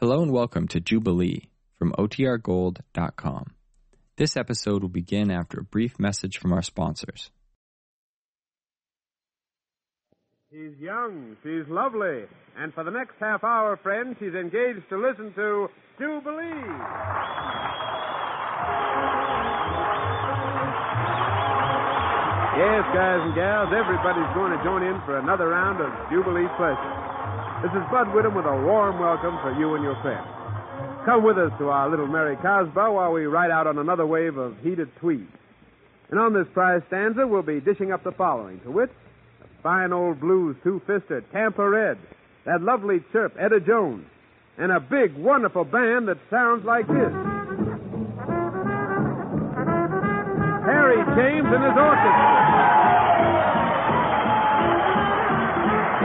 Hello and welcome to Jubilee from OTRGold.com. This episode will begin after a brief message from our sponsors. She's young, she's lovely, and for the next half hour, friends, she's engaged to listen to Jubilee. Yes, guys and gals, everybody's going to join in for another round of Jubilee pleasure. This is Bud Whitman with a warm welcome for you and your friends. Come with us to our little Mary Cosby while we ride out on another wave of heated tweed. And on this prize stanza, we'll be dishing up the following, to wit, a fine old blues two-fister, Tampa Red, that lovely chirp, Etta Jones, and a big, wonderful band that sounds like this. Harry James and his orchestra.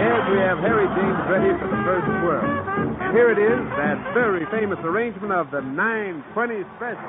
Yes, we have Harry James ready for the first whirl. And here it is, that very famous arrangement of the 920 Special.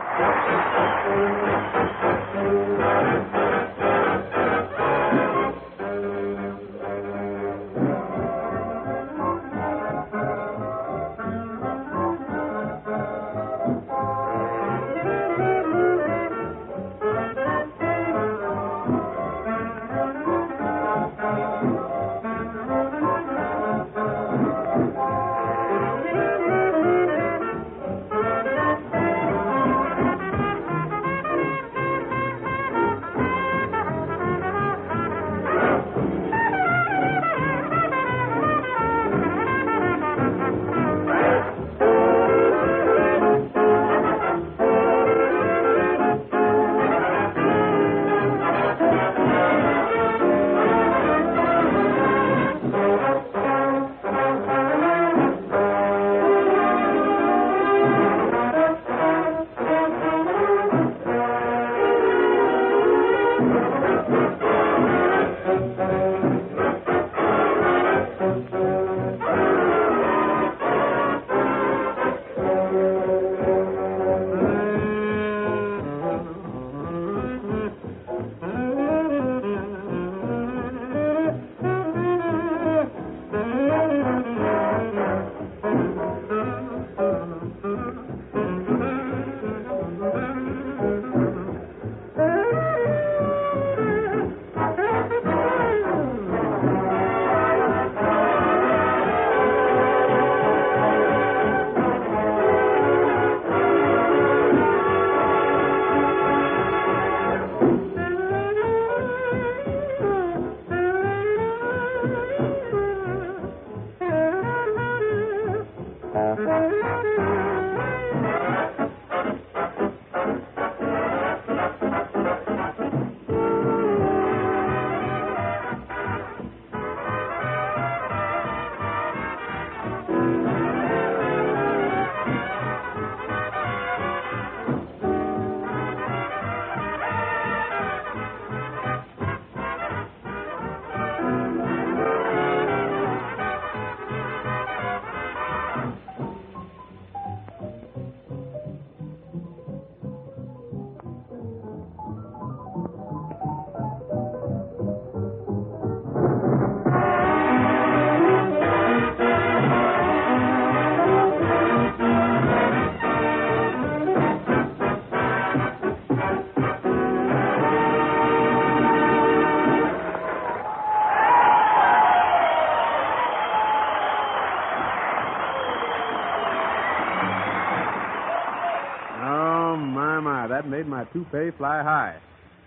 Made my toupee fly high.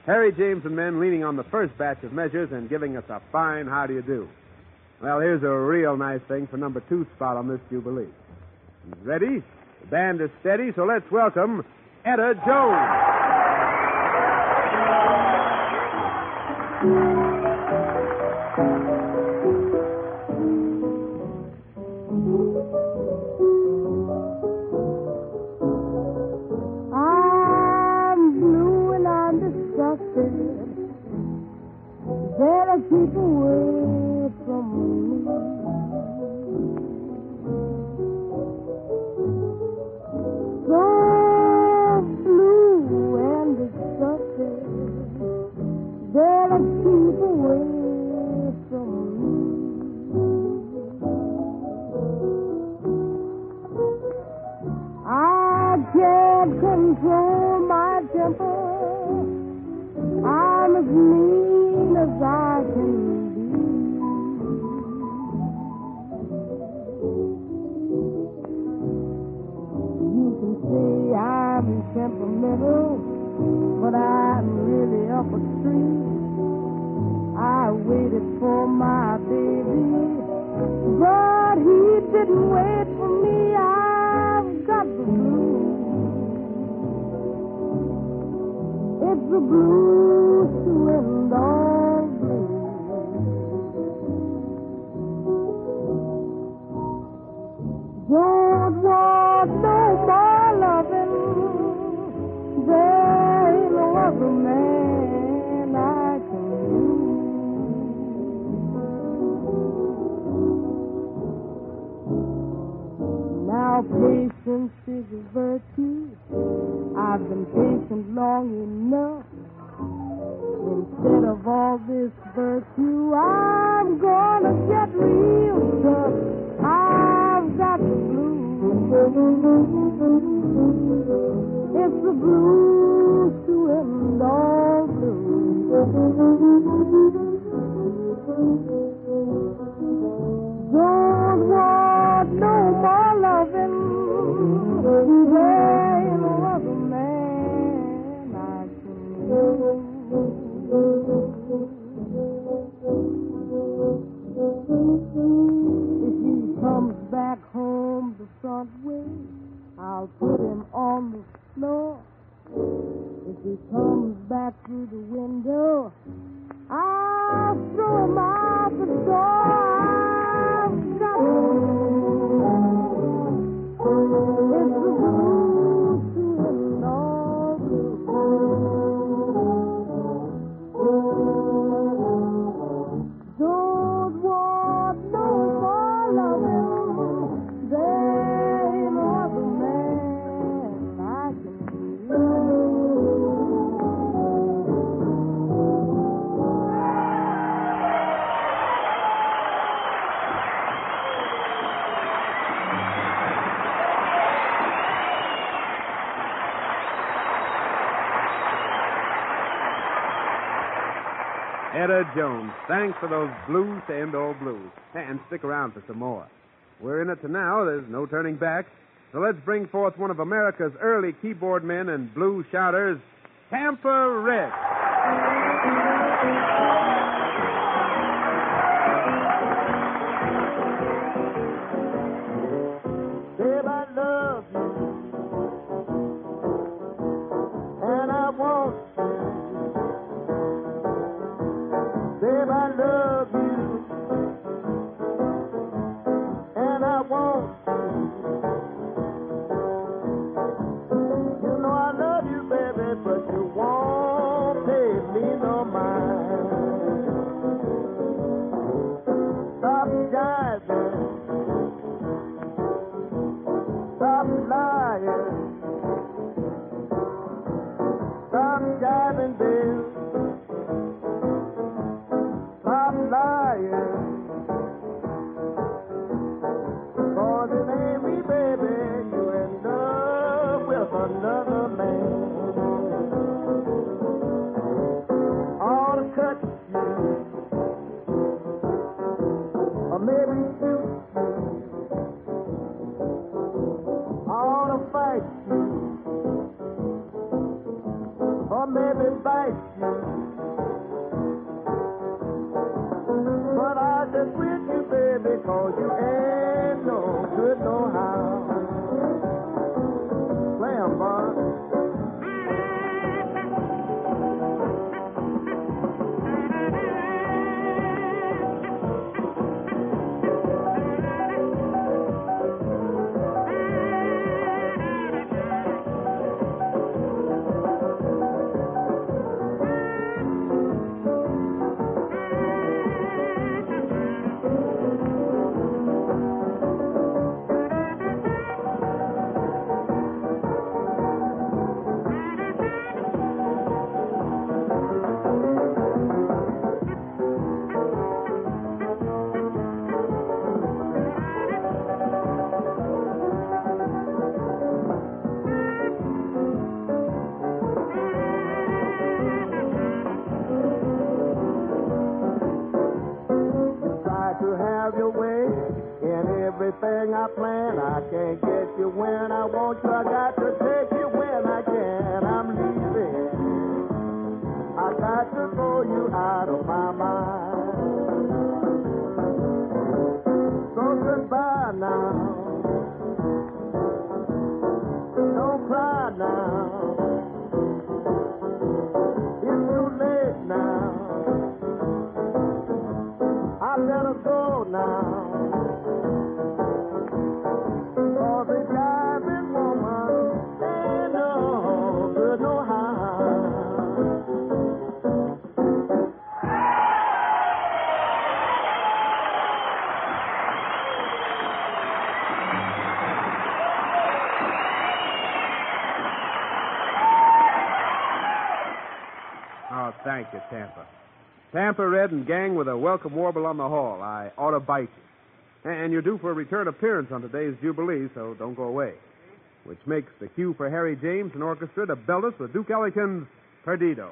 Harry James and men leaning on the first batch of measures and giving us a fine how do you do. Well, here's a real nice thing for number two spot on this Jubilee. Ready? The band is steady, so let's welcome Etta Jones. Control my temper. I'm as mean as I can be. You can say I'm temperamental, but I'm really up a tree. The blues Now patience is a virtue. I've been patient long enough. Instead of all this virtue, I'm gonna get real tough. I've got the blues. It's the blues to end all blues. Don't want no more loving. There ain't Jones. Thanks for those blues to end all blues. And stick around for some more. We're in it to now. There's no turning back. So let's bring forth one of America's early keyboard men and blues shouters, Tampa Red. Tampa. Tampa Red and gang with a welcome warble on the hall. I ought to bite you. And you're due for a return appearance on today's Jubilee, so don't go away. Which makes the cue for Harry James and orchestra to belt us with Duke Ellington's Perdido.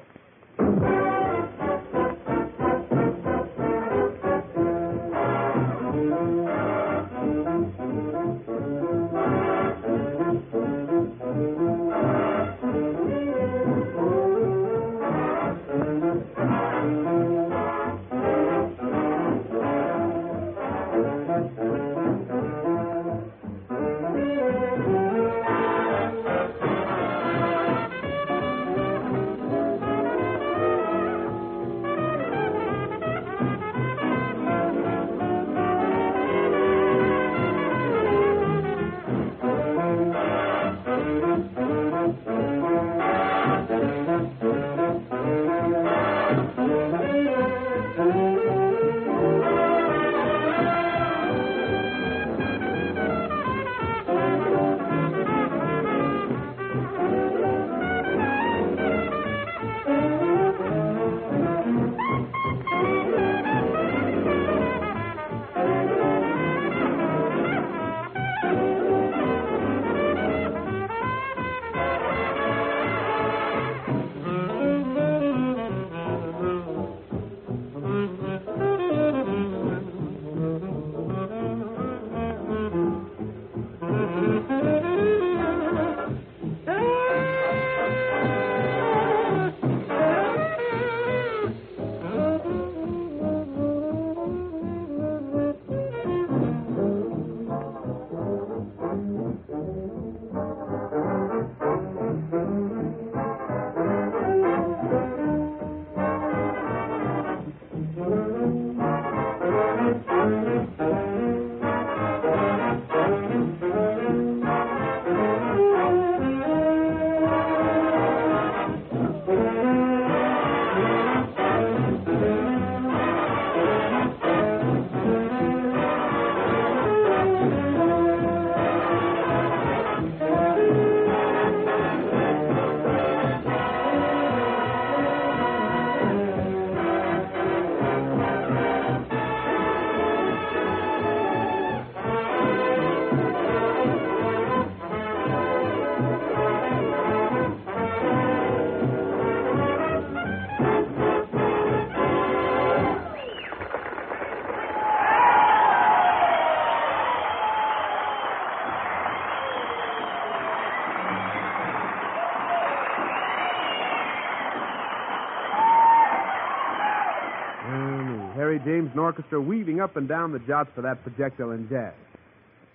James and Orchestra weaving up and down the jots for that projectile in jazz.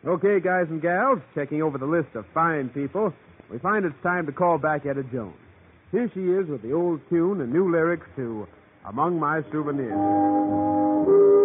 Okay, guys and gals, checking over the list of fine people, we find it's time to call back Etta Jones. Here she is with the old tune and new lyrics to Among My Souvenirs.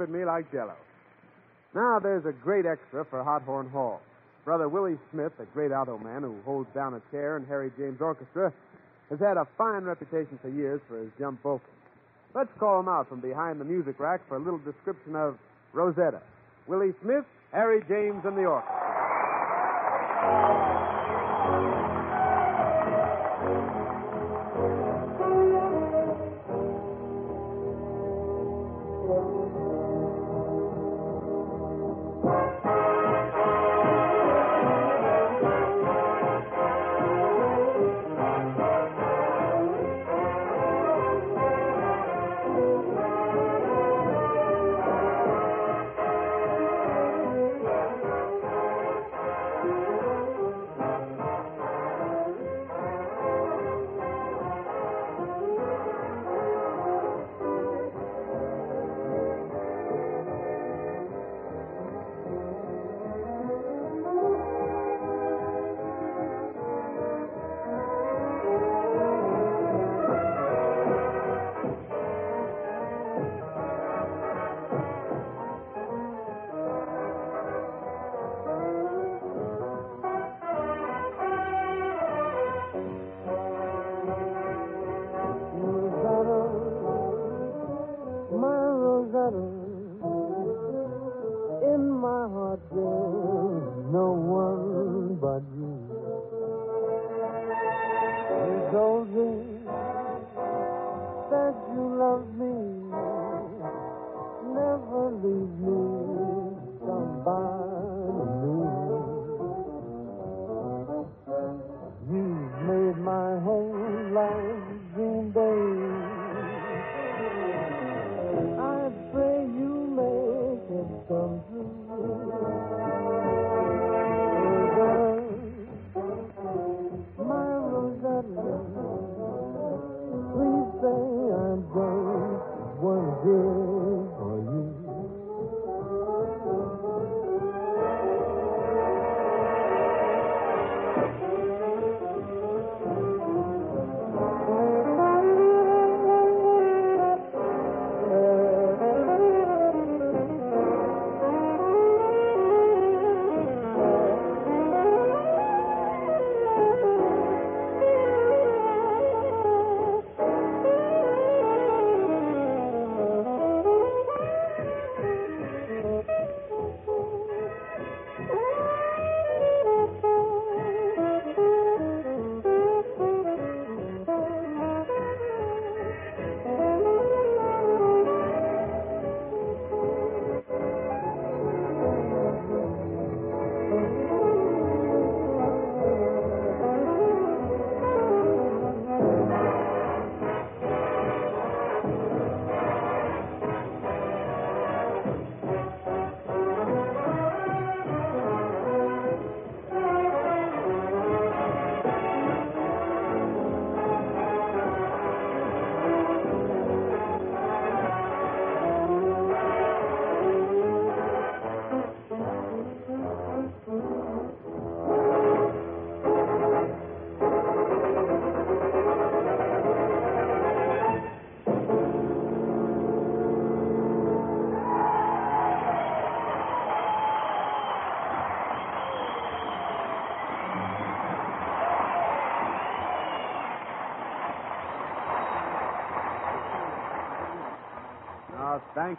And me like jello. Now there's a great extra for Hot Horn Hall. Brother Willie Smith, a great alto man who holds down a chair in Harry James Orchestra, has had a fine reputation for years for his jump vocals. Let's call him out from behind the music rack for a little description of Rosetta. Willie Smith, Harry James, and the orchestra.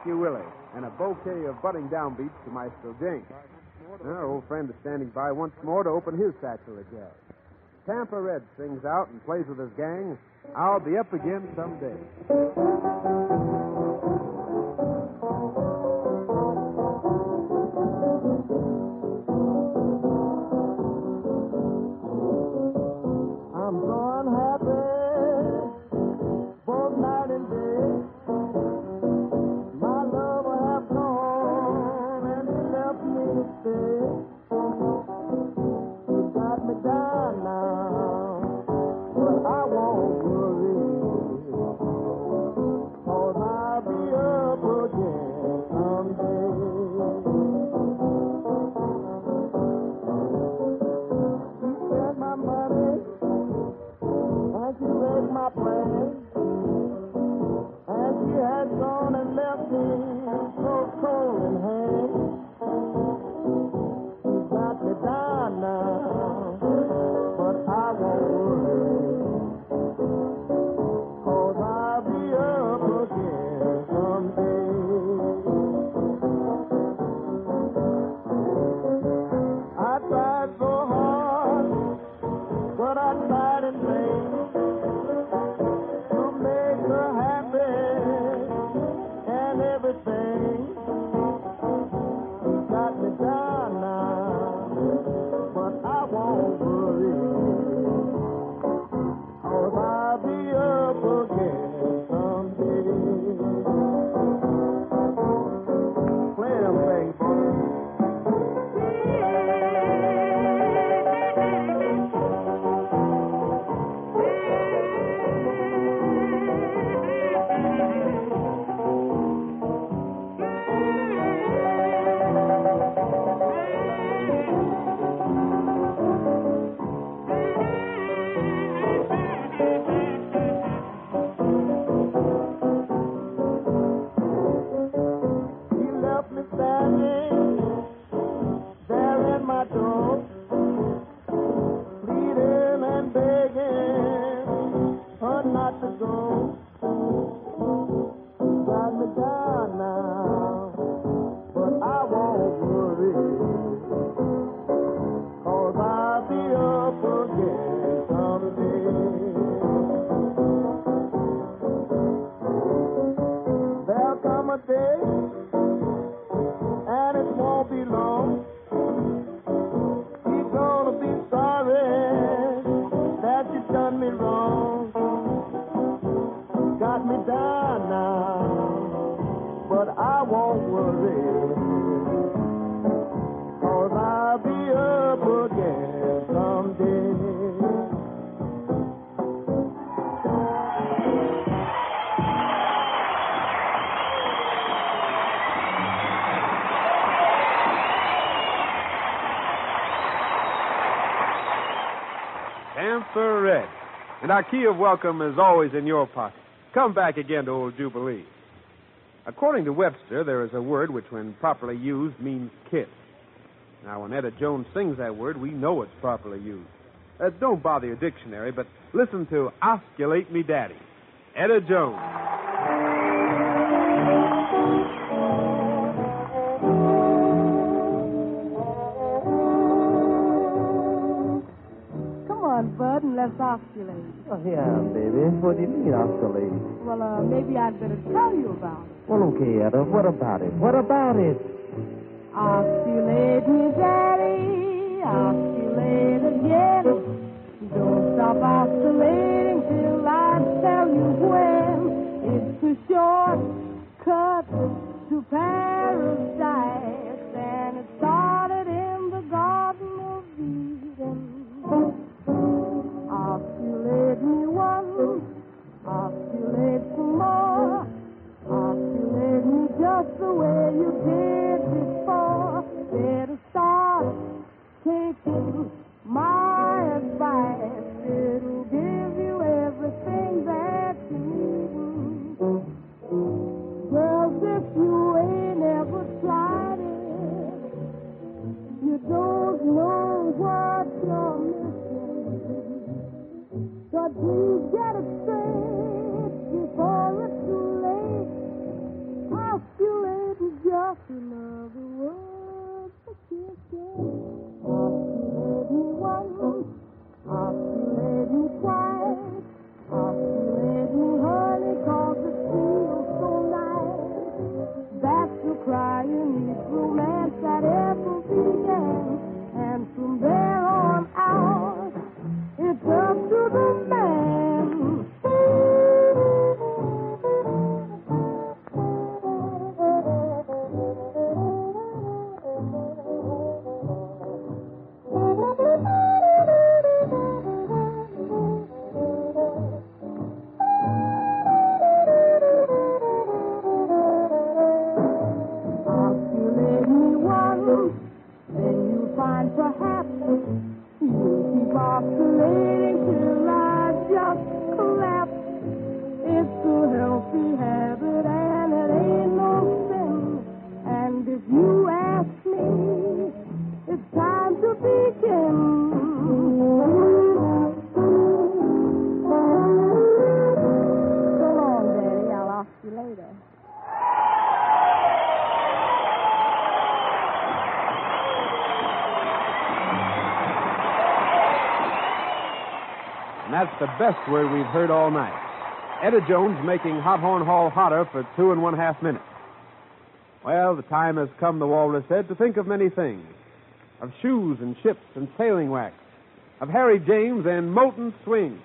You, Willie. And a bouquet of budding downbeats to Maestro James. Our old friend is standing by once more to open his satchel of jazz. Tampa Red sings out and plays with his gang. I'll be up again someday. Red. And our key of welcome is always in your pocket. Come back again to Old Jubilee. According to Webster, there is a word which, when properly used, means kiss. Now, when Etta Jones sings that word, we know it's properly used. Uh, don't bother your dictionary, but listen to Osculate Me Daddy. Etta Jones. Come and let's osculate. Oh, yeah, baby. What do you mean, oscillate? Well, uh, maybe I'd better tell you about it. Well, okay, Etta. What about it? What about it? Osculate me, daddy, osculate again. Don't stop oscillating till I tell you when. It's a short cut to paradise, you did the best word we've heard all night. Etta Jones making Hot Horn Hall hotter for two and one half minutes. Well, the time has come, the walrus said, to think of many things. of shoes and ships and sailing wax, of Harry James and Moten Swing.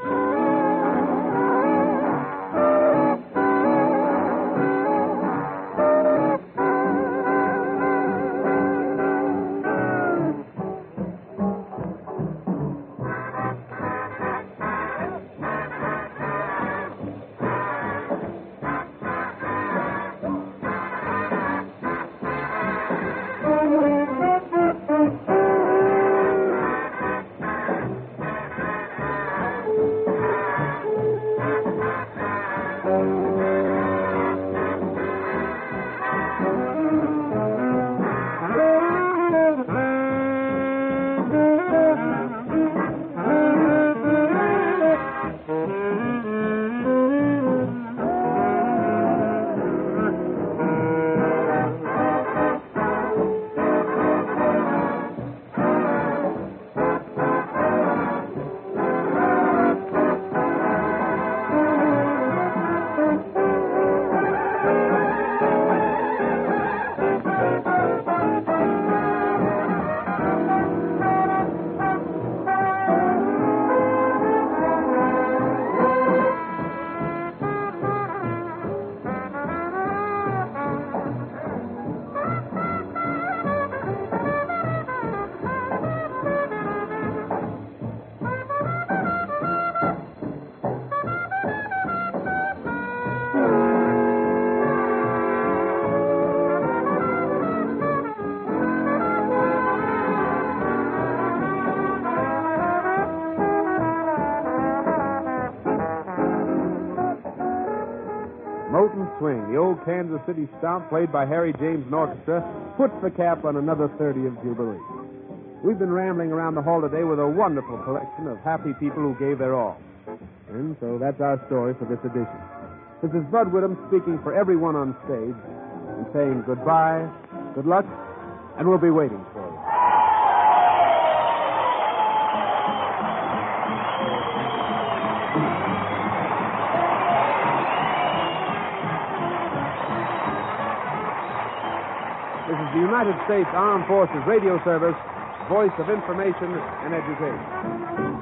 Swing, the old Kansas City stomp played by Harry James Orchestra, puts the cap on another 30 of Jubilee. We've been rambling around the hall today with a wonderful collection of happy people who gave their all. And so that's our story for this edition. This is Bud Whitman speaking for everyone on stage and saying goodbye, good luck, and we'll be waiting for you. United States Armed Forces Radio Service, voice of information and education.